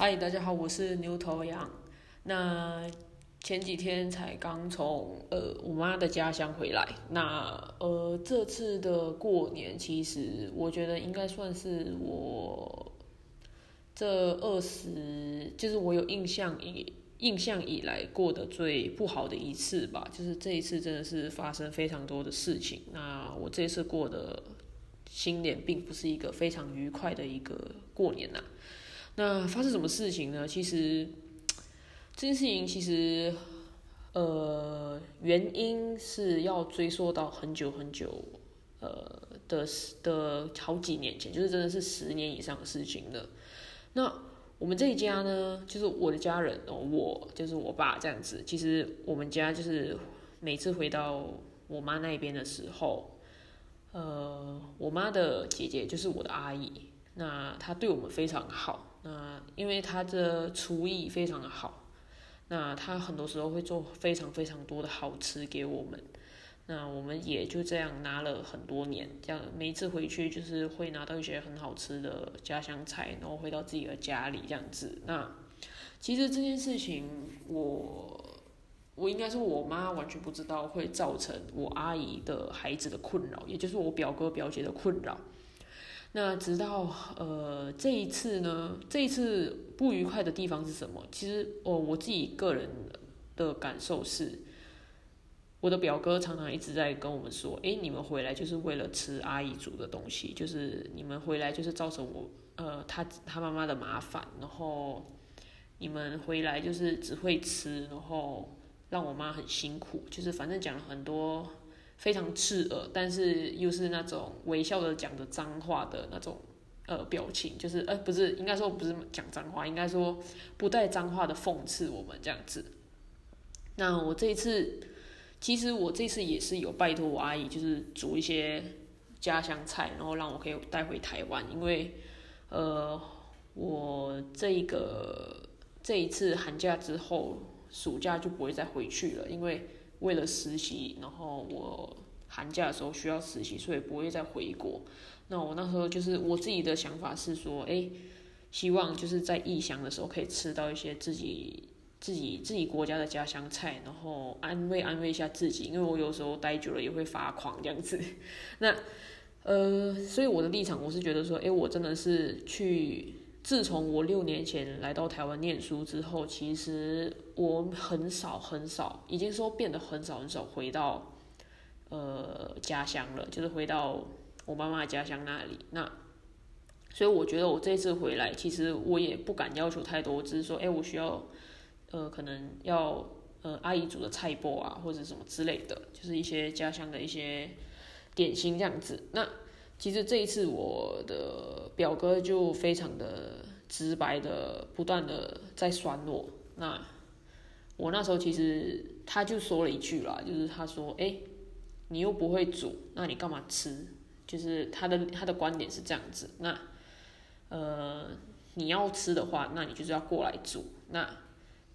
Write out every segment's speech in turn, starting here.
嗨，大家好，我是牛头羊。那前几天才刚从呃我妈的家乡回来。那呃这次的过年，其实我觉得应该算是我这二十，就是我有印象以印象以来过得最不好的一次吧。就是这一次真的是发生非常多的事情。那我这次过的新年并不是一个非常愉快的一个过年呐。那发生什么事情呢？其实这件事情其实呃原因是要追溯到很久很久呃的的好几年前，就是真的是十年以上的事情了。那我们这一家呢，就是我的家人哦，我就是我爸这样子。其实我们家就是每次回到我妈那边的时候，呃，我妈的姐姐就是我的阿姨，那她对我们非常好。那因为他的厨艺非常的好，那他很多时候会做非常非常多的好吃给我们，那我们也就这样拿了很多年，这样每一次回去就是会拿到一些很好吃的家乡菜，然后回到自己的家里这样子。那其实这件事情，我我应该是我妈完全不知道会造成我阿姨的孩子的困扰，也就是我表哥表姐的困扰。那直到呃这一次呢，这一次不愉快的地方是什么？其实哦，我自己个人的感受是，我的表哥常常一直在跟我们说：“哎，你们回来就是为了吃阿姨煮的东西，就是你们回来就是造成我呃他他妈妈的麻烦，然后你们回来就是只会吃，然后让我妈很辛苦，就是反正讲了很多。”非常刺耳，但是又是那种微笑的讲着脏话的那种呃表情，就是呃不是应该说不是讲脏话，应该说不带脏话的讽刺我们这样子。那我这一次，其实我这次也是有拜托我阿姨，就是煮一些家乡菜，然后让我可以带回台湾，因为呃我这个这一次寒假之后，暑假就不会再回去了，因为。为了实习，然后我寒假的时候需要实习，所以不会再回国。那我那时候就是我自己的想法是说，哎，希望就是在异乡的时候可以吃到一些自己自己自己国家的家乡菜，然后安慰安慰一下自己，因为我有时候待久了也会发狂这样子。那呃，所以我的立场我是觉得说，哎，我真的是去。自从我六年前来到台湾念书之后，其实我很少很少，已经说变得很少很少回到呃家乡了，就是回到我妈妈家乡那里。那所以我觉得我这次回来，其实我也不敢要求太多，只是说，哎，我需要呃可能要呃阿姨煮的菜脯啊，或者什么之类的，就是一些家乡的一些点心这样子。那其实这一次，我的表哥就非常的直白的，不断的在酸我。那我那时候其实他就说了一句啦，就是他说：“哎，你又不会煮，那你干嘛吃？”就是他的他的观点是这样子。那呃，你要吃的话，那你就是要过来煮。那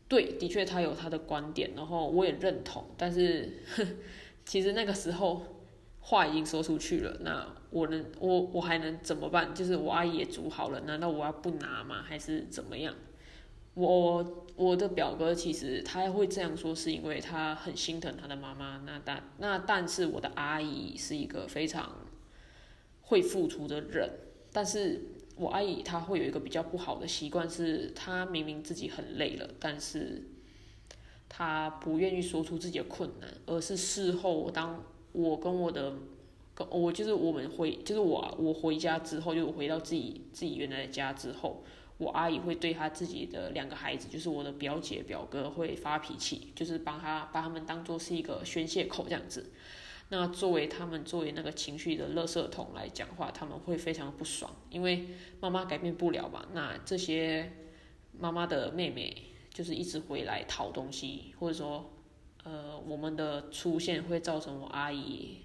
对，的确他有他的观点，然后我也认同。但是 其实那个时候。话已经说出去了，那我能我我还能怎么办？就是我阿姨也煮好了，难道我要不拿吗？还是怎么样？我我的表哥其实他会这样说，是因为他很心疼他的妈妈。那但那但是我的阿姨是一个非常会付出的人，但是我阿姨她会有一个比较不好的习惯，是她明明自己很累了，但是她不愿意说出自己的困难，而是事后当。我跟我的，我就是我们回，就是我我回家之后，就我回到自己自己原来的家之后，我阿姨会对她自己的两个孩子，就是我的表姐表哥会发脾气，就是帮他把他们当做是一个宣泄口这样子。那作为他们作为那个情绪的垃圾桶来讲话，他们会非常不爽，因为妈妈改变不了嘛。那这些妈妈的妹妹就是一直回来讨东西，或者说。呃，我们的出现会造成我阿姨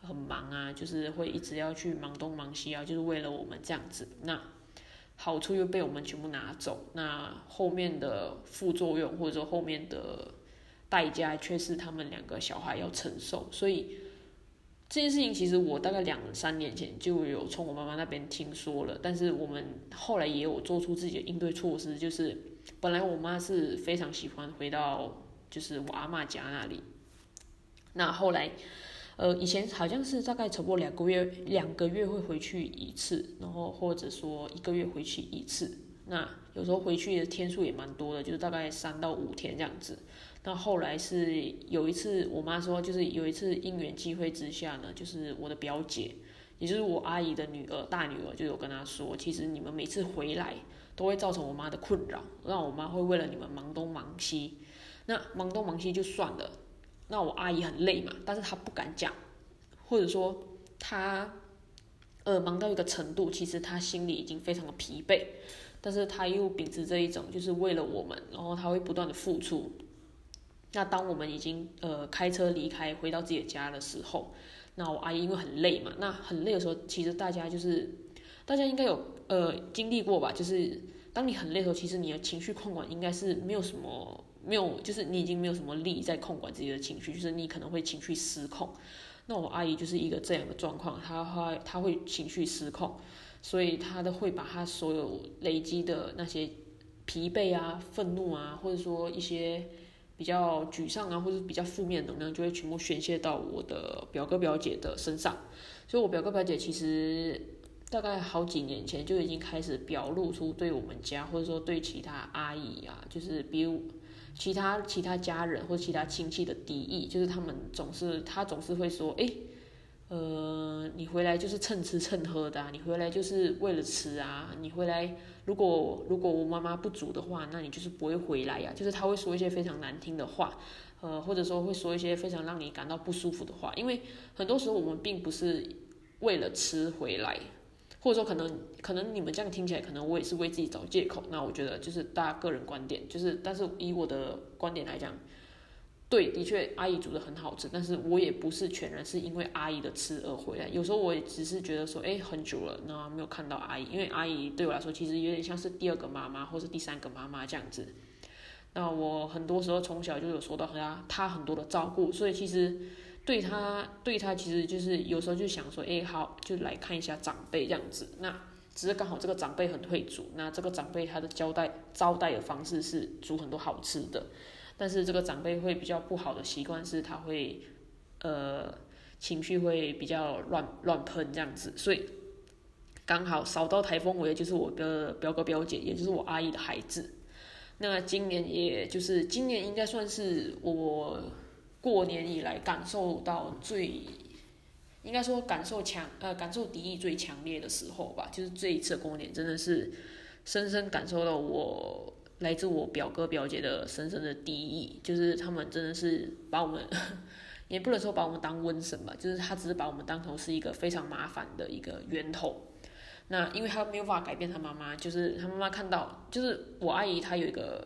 很忙啊，就是会一直要去忙东忙西啊，就是为了我们这样子。那好处又被我们全部拿走，那后面的副作用或者说后面的代价却是他们两个小孩要承受。所以这件事情其实我大概两三年前就有从我妈妈那边听说了，但是我们后来也有做出自己的应对措施，就是本来我妈是非常喜欢回到就是我阿妈家那里，那后来呃以前好像是大概差不多两个月两个月会回去一次，然后或者说一个月回去一次，那有时候回去的天数也蛮多的，就是大概三到五天这样子。那后来是有一次，我妈说，就是有一次因缘际会之下呢，就是我的表姐，也就是我阿姨的女儿，大女儿，就有跟她说，其实你们每次回来都会造成我妈的困扰，让我妈会为了你们忙东忙西。那忙东忙西就算了，那我阿姨很累嘛，但是她不敢讲，或者说她呃忙到一个程度，其实她心里已经非常的疲惫，但是她又秉持这一种，就是为了我们，然后她会不断的付出。那当我们已经呃开车离开回到自己的家的时候，那我阿姨因为很累嘛，那很累的时候，其实大家就是大家应该有呃经历过吧，就是当你很累的时候，其实你的情绪控管应该是没有什么没有，就是你已经没有什么力在控管自己的情绪，就是你可能会情绪失控。那我阿姨就是一个这样的状况，她会她会情绪失控，所以她的会把她所有累积的那些疲惫啊、愤怒啊，或者说一些。比较沮丧啊，或者比较负面能量，就会全部宣泄到我的表哥表姐的身上。所以，我表哥表姐其实大概好几年前就已经开始表露出对我们家，或者说对其他阿姨啊，就是比如其他其他家人或者其他亲戚的敌意，就是他们总是他总是会说，哎。呃，你回来就是蹭吃蹭喝的啊，你回来就是为了吃啊。你回来，如果如果我妈妈不煮的话，那你就是不会回来呀。就是他会说一些非常难听的话，呃，或者说会说一些非常让你感到不舒服的话。因为很多时候我们并不是为了吃回来，或者说可能可能你们这样听起来，可能我也是为自己找借口。那我觉得就是大家个人观点，就是但是以我的观点来讲。对，的确，阿姨煮的很好吃，但是我也不是全然是因为阿姨的吃而回来。有时候我也只是觉得说，哎，很久了，那没有看到阿姨，因为阿姨对我来说其实有点像是第二个妈妈，或是第三个妈妈这样子。那我很多时候从小就有受到她她很多的照顾，所以其实对他对他其实就是有时候就想说，哎，好，就来看一下长辈这样子。那只是刚好这个长辈很会煮，那这个长辈他的交代招待的方式是煮很多好吃的。但是这个长辈会比较不好的习惯是，他会，呃，情绪会比较乱乱喷这样子，所以刚好扫到台风尾，就是我的表哥表姐，也就是我阿姨的孩子。那今年也就是今年应该算是我过年以来感受到最，应该说感受强呃感受敌意最强烈的时候吧，就是这一次过年真的是深深感受到我。来自我表哥表姐的深深的敌意，就是他们真的是把我们，也不能说把我们当瘟神吧，就是他只是把我们当成是一个非常麻烦的一个源头。那因为他没有办法改变他妈妈，就是他妈妈看到，就是我阿姨她有一个，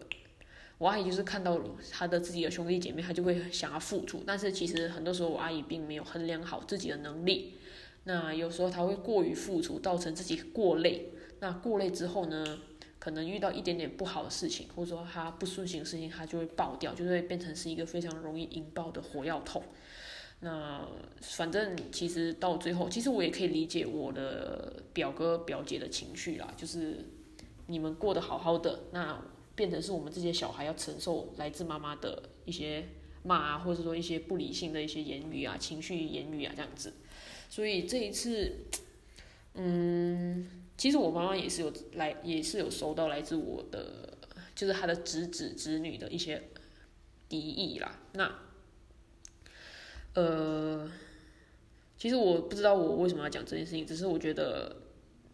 我阿姨就是看到她的自己的兄弟姐妹，她就会想要付出，但是其实很多时候我阿姨并没有衡量好自己的能力，那有时候她会过于付出，造成自己过累。那过累之后呢？可能遇到一点点不好的事情，或者说他不顺心的事情，他就会爆掉，就会变成是一个非常容易引爆的火药桶。那反正其实到最后，其实我也可以理解我的表哥表姐的情绪啦，就是你们过得好好的，那变成是我们这些小孩要承受来自妈妈的一些骂啊，或者说一些不理性的一些言语啊、情绪言语啊这样子。所以这一次，嗯。其实我妈妈也是有来，也是有收到来自我的，就是她的侄子侄女的一些敌意啦。那，呃，其实我不知道我为什么要讲这件事情，只是我觉得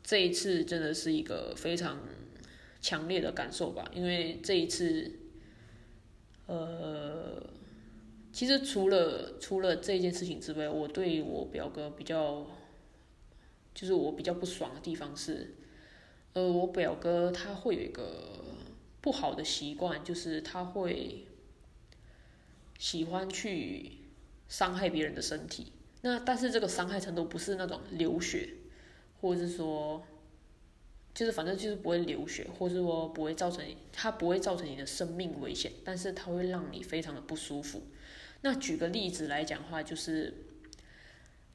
这一次真的是一个非常强烈的感受吧。因为这一次，呃，其实除了除了这件事情之外，我对我表哥比较。就是我比较不爽的地方是，呃，我表哥他会有一个不好的习惯，就是他会喜欢去伤害别人的身体。那但是这个伤害程度不是那种流血，或者是说，就是反正就是不会流血，或是说不会造成它不会造成你的生命危险，但是它会让你非常的不舒服。那举个例子来讲的话，就是。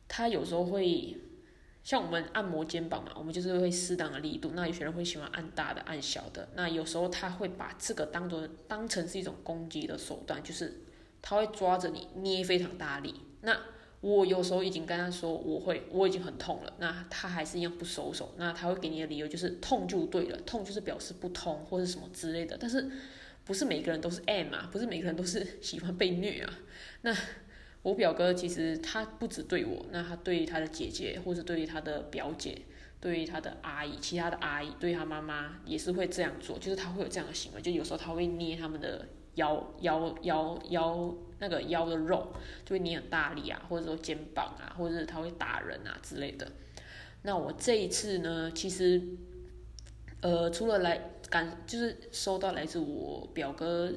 它有时候会像我们按摩肩膀嘛，我们就是会适当的力度。那有些人会喜欢按大的，按小的。那有时候他会把这个当做当成是一种攻击的手段，就是他会抓着你捏非常大力。那我有时候已经跟他说我会，我已经很痛了，那他还是一样不收手。那他会给你的理由就是痛就对了，痛就是表示不通或者什么之类的。但是不是每个人都是 M 啊，不是每个人都是喜欢被虐啊。那我表哥其实他不止对我，那他对他的姐姐或者对于他的表姐，对于他的阿姨，其他的阿姨，对他妈妈也是会这样做，就是他会有这样的行为，就有时候他会捏他们的腰腰腰腰。那个腰的肉就会捏很大力啊，或者说肩膀啊，或者是他会打人啊之类的。那我这一次呢，其实，呃，除了来感就是收到来自我表哥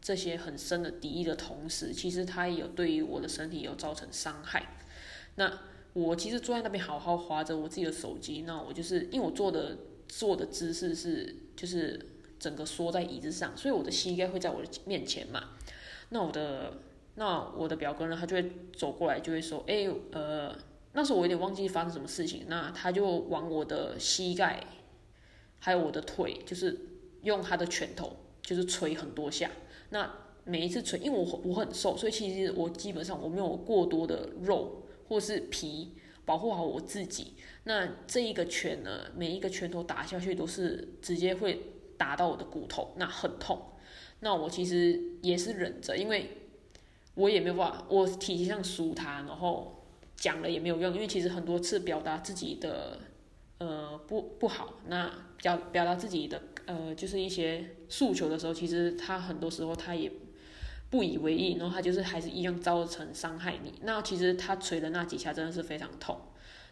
这些很深的敌意的同时，其实他也有对于我的身体有造成伤害。那我其实坐在那边好好划着我自己的手机，那我就是因为我坐的坐的姿势是就是整个缩在椅子上，所以我的膝盖会在我的面前嘛。那我的那我的表哥呢，他就会走过来，就会说：“哎，呃，那时候我有点忘记发生什么事情。”那他就往我的膝盖，还有我的腿，就是用他的拳头，就是捶很多下。那每一次捶，因为我我很瘦，所以其实我基本上我没有过多的肉或是皮保护好我自己。那这一个拳呢，每一个拳头打下去都是直接会打到我的骨头，那很痛。那我其实也是忍着，因为我也没有办法，我体型上输他，然后讲了也没有用，因为其实很多次表达自己的呃不不好，那表表达自己的呃就是一些诉求的时候，其实他很多时候他也不以为意，然后他就是还是一样造成伤害你。那其实他捶的那几下真的是非常痛。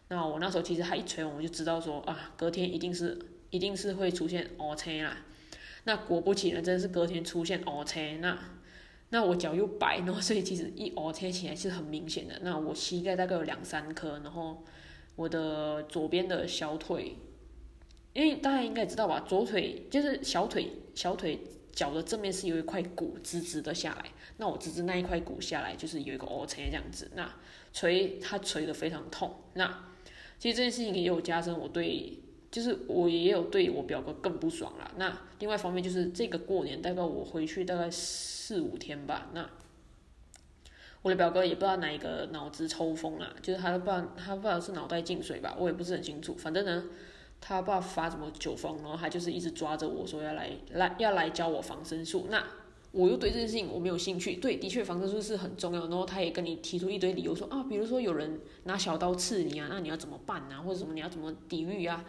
那我那时候其实他一捶我，我就知道说啊，隔天一定是一定是会出现 O C 啦。那果不其然，真的是隔天出现 O 车，那那我脚又白，然后所以其实一 O 车起来是很明显的。那我膝盖大概有两三颗，然后我的左边的小腿，因为大家应该知道吧，左腿就是小腿小腿脚的正面是有一块骨直直的下来，那我直直那一块骨下来就是有一个 O 车这样子，那捶它捶的非常痛。那其实这件事情也有加深我对。就是我也有对我表哥更不爽了。那另外一方面就是这个过年大概我回去大概四五天吧。那我的表哥也不知道哪一个脑子抽风了，就是他不知道他不知道是脑袋进水吧，我也不是很清楚。反正呢，他不知道发什么酒疯，然后他就是一直抓着我说要来来要来教我防身术。那我又对这件事情我没有兴趣。对，的确防身术是很重要。然后他也跟你提出一堆理由说啊，比如说有人拿小刀刺你啊，那你要怎么办啊，或者什么你要怎么抵御啊？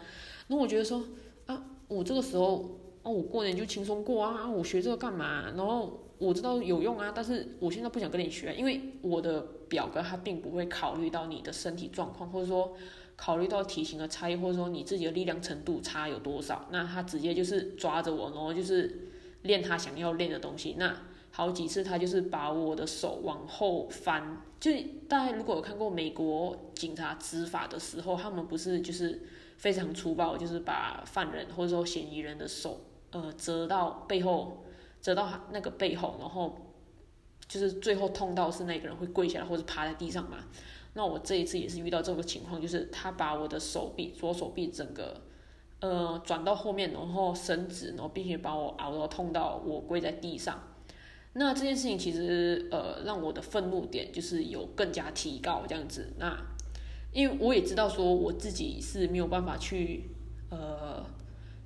那我觉得说啊，我这个时候哦，我过年就轻松过啊，我学这个干嘛？然后我知道有用啊，但是我现在不想跟你学，因为我的表哥他并不会考虑到你的身体状况，或者说考虑到体型的差异，或者说你自己的力量程度差有多少，那他直接就是抓着我，然后就是练他想要练的东西。那好几次他就是把我的手往后翻，就大家如果有看过美国警察执法的时候，他们不是就是。非常粗暴，就是把犯人或者说嫌疑人的手，呃，折到背后，折到那个背后，然后就是最后痛到是那个人会跪下来或者趴在地上嘛。那我这一次也是遇到这个情况，就是他把我的手臂，左手臂整个，呃，转到后面，然后伸直，然后并且把我熬到痛到我跪在地上。那这件事情其实，呃，让我的愤怒点就是有更加提高这样子。那因为我也知道说我自己是没有办法去呃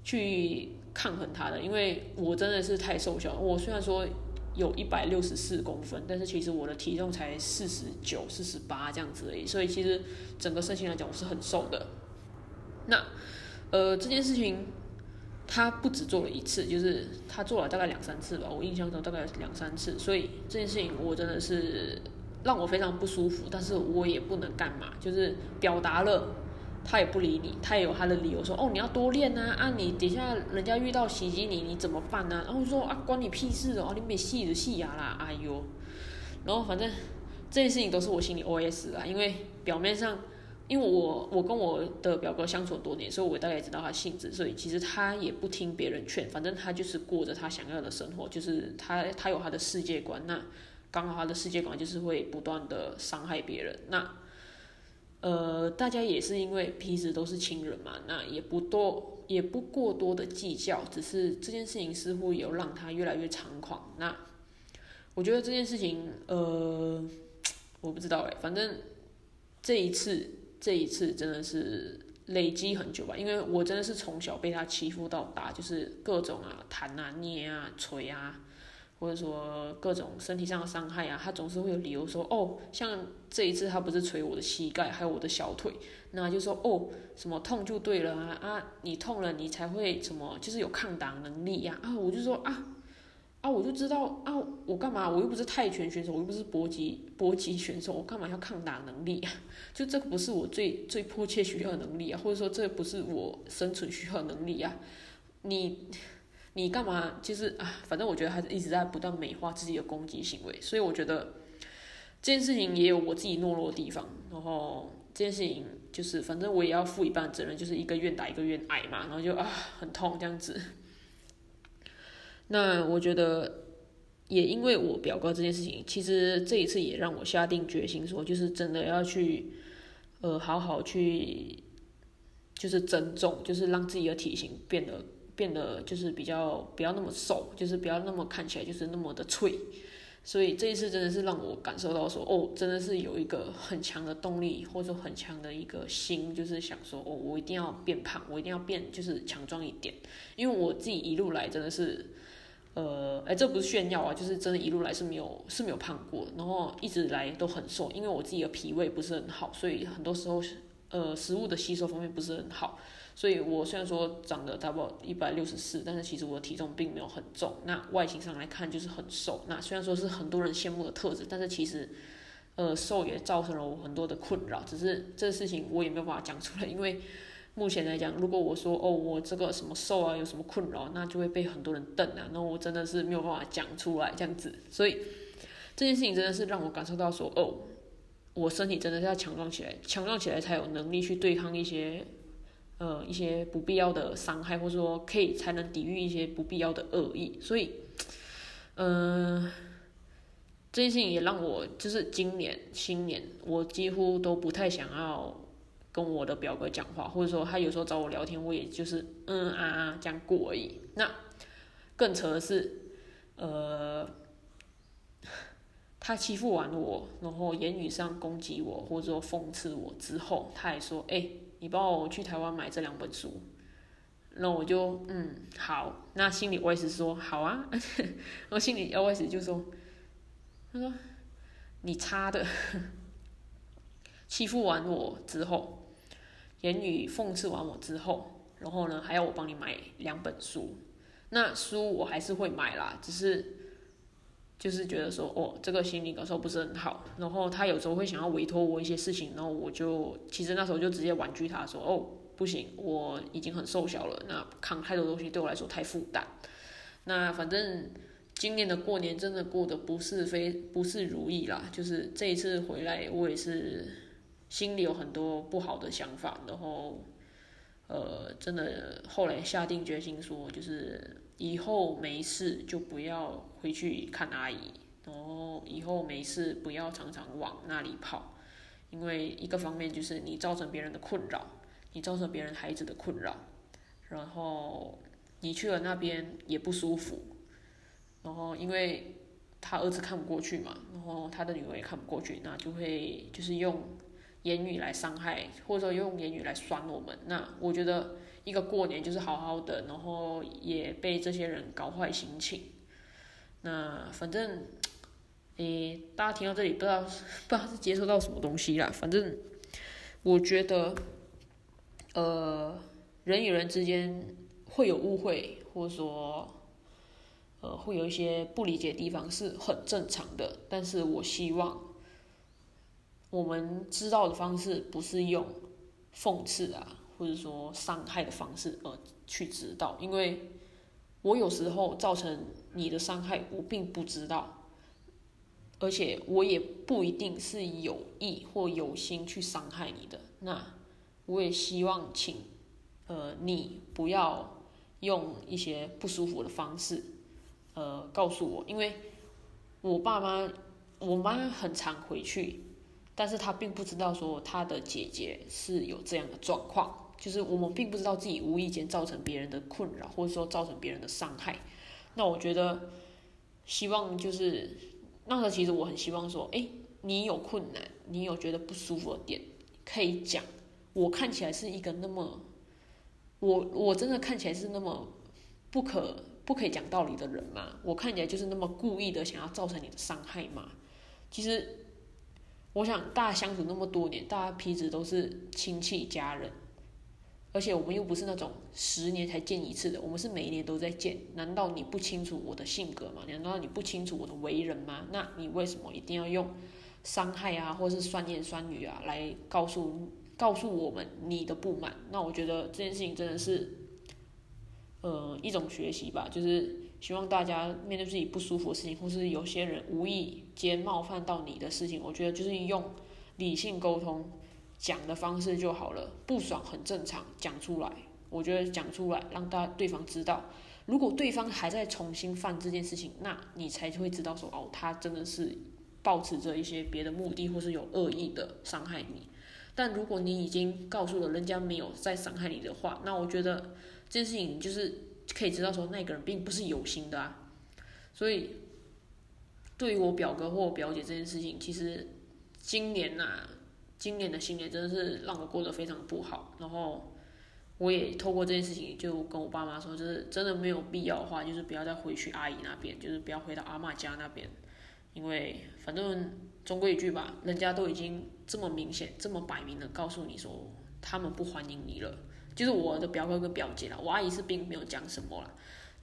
去抗衡他的，因为我真的是太瘦小。我虽然说有一百六十四公分，但是其实我的体重才四十九、四十八这样子而已。所以其实整个身形来讲，我是很瘦的。那呃这件事情他不止做了一次，就是他做了大概两三次吧。我印象中大概两三次，所以这件事情我真的是。让我非常不舒服，但是我也不能干嘛，就是表达了，他也不理你，他也有他的理由说，哦，你要多练啊，啊，你等下人家遇到袭击你，你怎么办呢？然后说啊，关你屁事哦，你没戏的戏牙啦，哎呦，然后反正这件事情都是我心里 O S 啊，因为表面上，因为我我跟我的表哥相处多年，所以我大概知道他性质，所以其实他也不听别人劝，反正他就是过着他想要的生活，就是他他有他的世界观那。刚好他的世界观就是会不断的伤害别人。那呃，大家也是因为彼此都是亲人嘛，那也不多，也不过多的计较，只是这件事情似乎有让他越来越猖狂。那我觉得这件事情，呃，我不知道哎，反正这一次，这一次真的是累积很久吧，因为我真的是从小被他欺负到大，就是各种啊弹啊捏啊捶啊。或者说各种身体上的伤害啊，他总是会有理由说哦，像这一次他不是捶我的膝盖，还有我的小腿，那就说哦，什么痛就对了啊啊，你痛了你才会什么，就是有抗打能力呀啊，我就说啊啊，我就知道啊，我干嘛？我又不是泰拳选手，我又不是搏击搏击选手，我干嘛要抗打能力啊？就这个不是我最最迫切需要的能力啊，或者说这不是我生存需要的能力啊，你。你干嘛？就是啊，反正我觉得他一直在不断美化自己的攻击行为，所以我觉得这件事情也有我自己懦弱的地方。然后这件事情就是，反正我也要负一半责任，就是一个愿打一个愿挨嘛。然后就啊，很痛这样子。那我觉得也因为我表哥这件事情，其实这一次也让我下定决心说，就是真的要去呃好好去就是增重，就是让自己的体型变得。变得就是比较不要那么瘦，就是不要那么看起来就是那么的脆，所以这一次真的是让我感受到说，哦，真的是有一个很强的动力，或者说很强的一个心，就是想说，哦，我一定要变胖，我一定要变就是强壮一点，因为我自己一路来真的是，呃，哎，这不是炫耀啊，就是真的一路来是没有是没有胖过，然后一直来都很瘦，因为我自己的脾胃不是很好，所以很多时候呃食物的吸收方面不是很好。所以我虽然说长得大概一百六十四，但是其实我的体重并没有很重。那外形上来看就是很瘦。那虽然说是很多人羡慕的特质，但是其实，呃，瘦也造成了我很多的困扰。只是这个事情我也没有办法讲出来，因为目前来讲，如果我说哦我这个什么瘦啊有什么困扰，那就会被很多人瞪啊。那我真的是没有办法讲出来这样子。所以这件事情真的是让我感受到说哦，我身体真的是要强壮起来，强壮起来才有能力去对抗一些。呃，一些不必要的伤害，或者说可以才能抵御一些不必要的恶意，所以，嗯，这件事情也让我就是今年新年，我几乎都不太想要跟我的表哥讲话，或者说他有时候找我聊天，我也就是嗯啊啊这样过而已。那更扯的是，呃，他欺负完我，然后言语上攻击我，或者说讽刺我之后，他还说，哎。你帮我去台湾买这两本书，那我就嗯好，那心里我也是说好啊，我心里我也是就说，他说你差的，欺负完我之后，言语讽刺完我之后，然后呢还要我帮你买两本书，那书我还是会买啦，只是。就是觉得说，哦，这个心理感受不是很好。然后他有时候会想要委托我一些事情，然后我就其实那时候就直接婉拒他说，哦，不行，我已经很瘦小了，那扛太多东西对我来说太负担。那反正今年的过年真的过得不是非不是如意啦，就是这一次回来我也是心里有很多不好的想法，然后呃，真的后来下定决心说，就是。以后没事就不要回去看阿姨，然后以后没事不要常常往那里跑，因为一个方面就是你造成别人的困扰，你造成别人孩子的困扰，然后你去了那边也不舒服，然后因为他儿子看不过去嘛，然后他的女儿也看不过去，那就会就是用言语来伤害，或者说用言语来酸我们，那我觉得。一个过年就是好好的，然后也被这些人搞坏心情。那反正，诶，大家听到这里不知道不知道是接收到什么东西啦。反正我觉得，呃，人与人之间会有误会，或者说，呃，会有一些不理解的地方是很正常的。但是我希望我们知道的方式不是用讽刺啊。或者说伤害的方式而去知道，因为我有时候造成你的伤害，我并不知道，而且我也不一定是有意或有心去伤害你的。那我也希望请呃你不要用一些不舒服的方式呃告诉我，因为我爸妈我妈很常回去但是他并不知道说他的姐姐是有这样的状况，就是我们并不知道自己无意间造成别人的困扰，或者说造成别人的伤害。那我觉得，希望就是那个其实我很希望说，哎，你有困难，你有觉得不舒服的点，可以讲。我看起来是一个那么，我我真的看起来是那么不可不可以讲道理的人吗？我看起来就是那么故意的想要造成你的伤害吗？其实。我想大家相处那么多年，大家彼此都是亲戚家人，而且我们又不是那种十年才见一次的，我们是每一年都在见。难道你不清楚我的性格吗？难道你不清楚我的为人吗？那你为什么一定要用伤害啊，或是酸言酸语啊来告诉告诉我们你的不满？那我觉得这件事情真的是，呃，一种学习吧，就是。希望大家面对自己不舒服的事情，或是有些人无意间冒犯到你的事情，我觉得就是用理性沟通讲的方式就好了。不爽很正常，讲出来，我觉得讲出来让大对方知道。如果对方还在重新犯这件事情，那你才会知道说哦，他真的是抱持着一些别的目的，或是有恶意的伤害你。但如果你已经告诉了人家没有再伤害你的话，那我觉得这件事情就是。可以知道说那个人并不是有心的啊，所以对于我表哥或我表姐这件事情，其实今年呐，今年的新年真的是让我过得非常不好。然后我也透过这件事情就跟我爸妈说，就是真的没有必要的话，就是不要再回去阿姨那边，就是不要回到阿妈家那边，因为反正总归一句吧，人家都已经这么明显、这么摆明的告诉你说他们不欢迎你了。就是我的表哥跟表姐啦，我阿姨是并没有讲什么啦，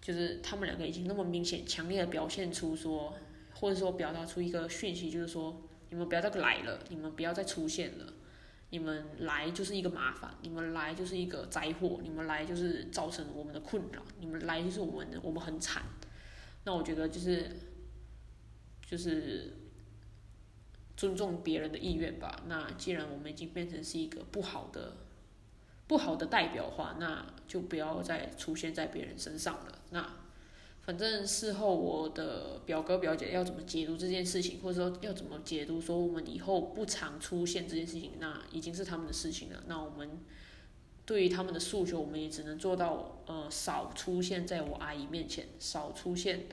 就是他们两个已经那么明显、强烈的表现出说，或者说表达出一个讯息，就是说你们不要再来了，你们不要再出现了，你们来就是一个麻烦，你们来就是一个灾祸，你们来就是造成我们的困扰，你们来就是我们我们很惨。那我觉得就是就是尊重别人的意愿吧。那既然我们已经变成是一个不好的。不好的代表话，那就不要再出现在别人身上了。那反正事后我的表哥表姐要怎么解读这件事情，或者说要怎么解读说我们以后不常出现这件事情，那已经是他们的事情了。那我们对于他们的诉求，我们也只能做到呃少出现在我阿姨面前，少出现，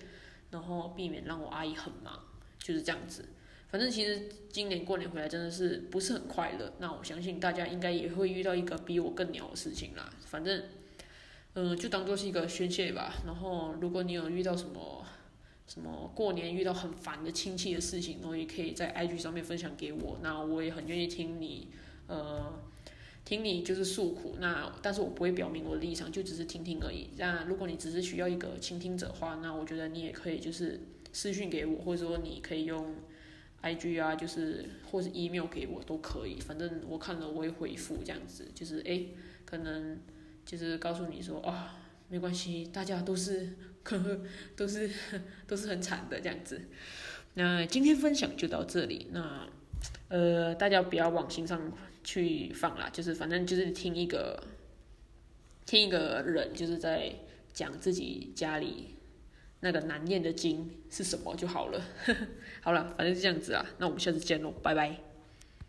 然后避免让我阿姨很忙，就是这样子。反正其实今年过年回来真的是不是很快乐。那我相信大家应该也会遇到一个比我更鸟的事情啦。反正，嗯，就当做是一个宣泄吧。然后，如果你有遇到什么什么过年遇到很烦的亲戚的事情，然后也可以在 IG 上面分享给我。那我也很愿意听你，呃，听你就是诉苦。那但是我不会表明我的立场，就只是听听而已。那如果你只是需要一个倾听者的话，那我觉得你也可以就是私讯给我，或者说你可以用。I G 啊，就是或是 email 给我都可以，反正我看了我会回复这样子，就是哎，可能就是告诉你说啊，没关系，大家都是呵呵，都是 都是很惨的这样子。那今天分享就到这里，那呃，大家不要往心上去放啦，就是反正就是听一个听一个人就是在讲自己家里。那个难念的经是什么就好了，好了，反正是这样子啊，那我们下次见喽，拜拜。